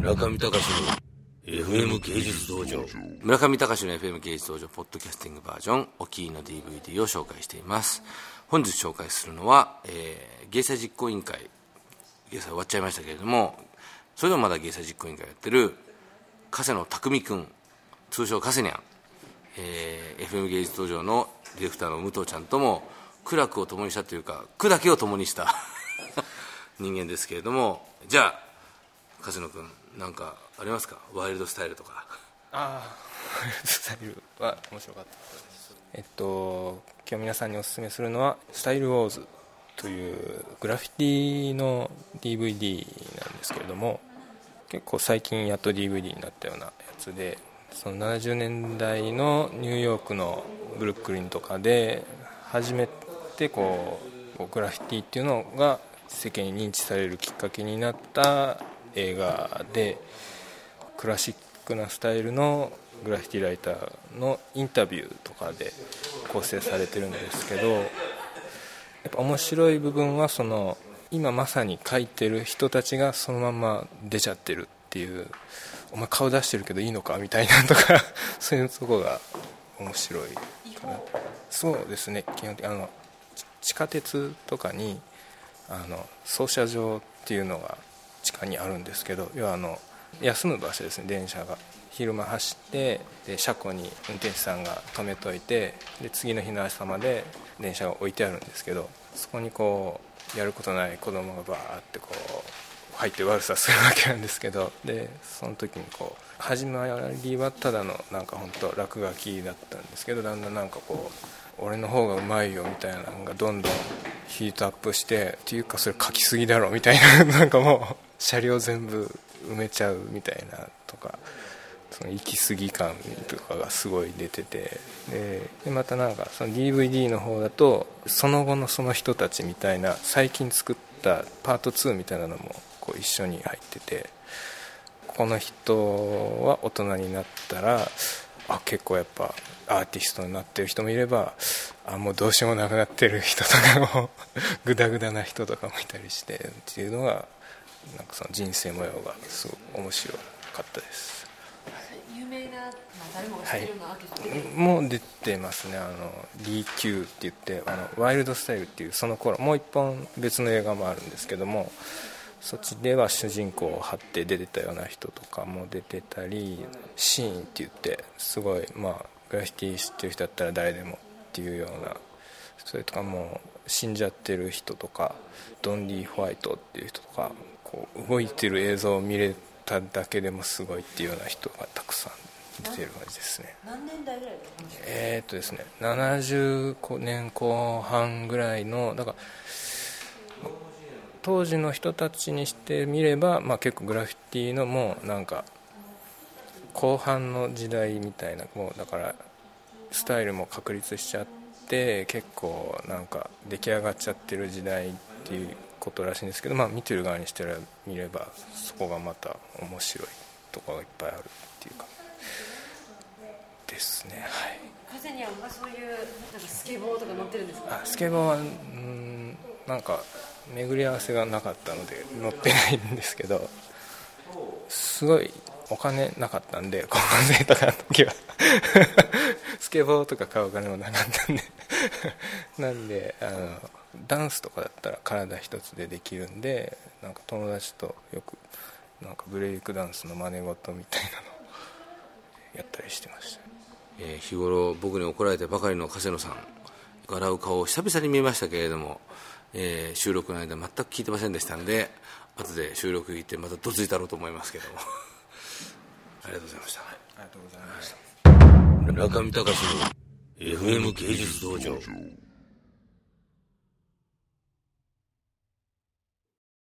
村上隆の FM 芸術道場。村上隆の FM 芸術道場ポッドキャスティングバージョンお気に入りの DVD を紹介しています。本日紹介するのは、えー、芸祭実行委員会。芸祭終わっちゃいましたけれどもそれでもまだ芸祭実行委員会やってる加瀬野匠君通称加瀬にゃん、えー、FM 芸術道場のディレクターの武藤ちゃんとも苦楽を共にしたというか苦だけを共にした。人間ですけれども。じゃあ粕野君なんかありますか？ワイルドスタイルとか。ああワイルドスタイルは面白かったです。えっと今日皆さんにおすすめするのは「スタイルウォーズ」というグラフィティの DVD なんですけれども結構最近やっと DVD になったようなやつでその70年代のニューヨークのブルックリンとかで初めてこうグラフィティっていうのが世間に認知されるきっかけになった映画でクラシックなスタイルのグラフィティライターのインタビューとかで構成されてるんですけどやっぱ面白い部分はその今まさに書いてる人たちがそのまま出ちゃってるっていうお前顔出してるけどいいのかみたいなとか そういうとこが面白いかな。そうですね。基本的にあの地下鉄とかにあの操車場っていうのが地下にあるんですけど要はあの休む場所ですね電車が。昼間走ってで車庫に運転手さんが止めといてで次の日の朝まで電車が置いてあるんですけどそこにこうやることない子供がバーってこう入って悪さするわけなんですけどでその時にこう始まりはただのなんか本当落書きだったんですけどだんだんなんかこう俺の方がうまいよみたいなのがどんどんヒートアップしてっていうかそれ書きすぎだろみたいな なんかもう車両全部埋めちゃうみたいなとかその行き過ぎ感とかがすごい出ててでまたなんかその DVD の方だとその後のその人たちみたいな最近作ったパート2みたいなのも一緒に入っててこの人は大人になったらあ結構やっぱアーティストになってる人もいればあもうどうしようもなくなってる人とかも グダグダな人とかもいたりしてっていうのがなんかその人生模様がすごく面白かったです。有名な、まあ、誰も知ってるようなアーティスト、はい、もう出てますね。あのリー・キューって言ってあのワイルドスタイルっていうその頃もう一本別の映画もあるんですけどもそっちでは主人公を張って出てたような人とかも出てたりシーンって言ってすごいまあグラフィティ知ってる人だったら誰でもっていうようなそれとかもう死んじゃってる人とかドン・リー・ホワイトっていう人とかこう動いてる映像を見れただけでもすごいっていうような人がたくさん出てる感じですね。何年代ぐらいえ、っとですね70年後半ぐらいのだから当時の人たちにしてみれば、まあ、結構グラフィティのもうなんか後半の時代みたいなもうだからスタイルも確立しちゃって結構なんか出来上がっちゃってる時代っていうことらしいんですけど、まあ、見てる側にしてみればそこがまた面白いとこがいっぱいあるっていうかですね。はい。風にはそういうなんかスケボーとか乗ってるんですか？あスケボーはうんなんか巡り合わせがなかったので乗ってないんですけどすごいお金なかったんで高校生とかの時は。スケボーとか買うお金もなかったんで。なんであのダンスとかだったら体一つでできるんでなんか友達とよくなんかブレイクダンスの真似事みたいなのをやったりしてました、えー、日頃僕に怒られてばかりの加瀬野さん笑う顔を久々に見ましたけれども、えー、収録の間全く聞いてませんでしたんで後で収録聞いてまたどついたろうと思いますけども。ありがとうございました、ありがとうございました、中見隆の FM 芸術道場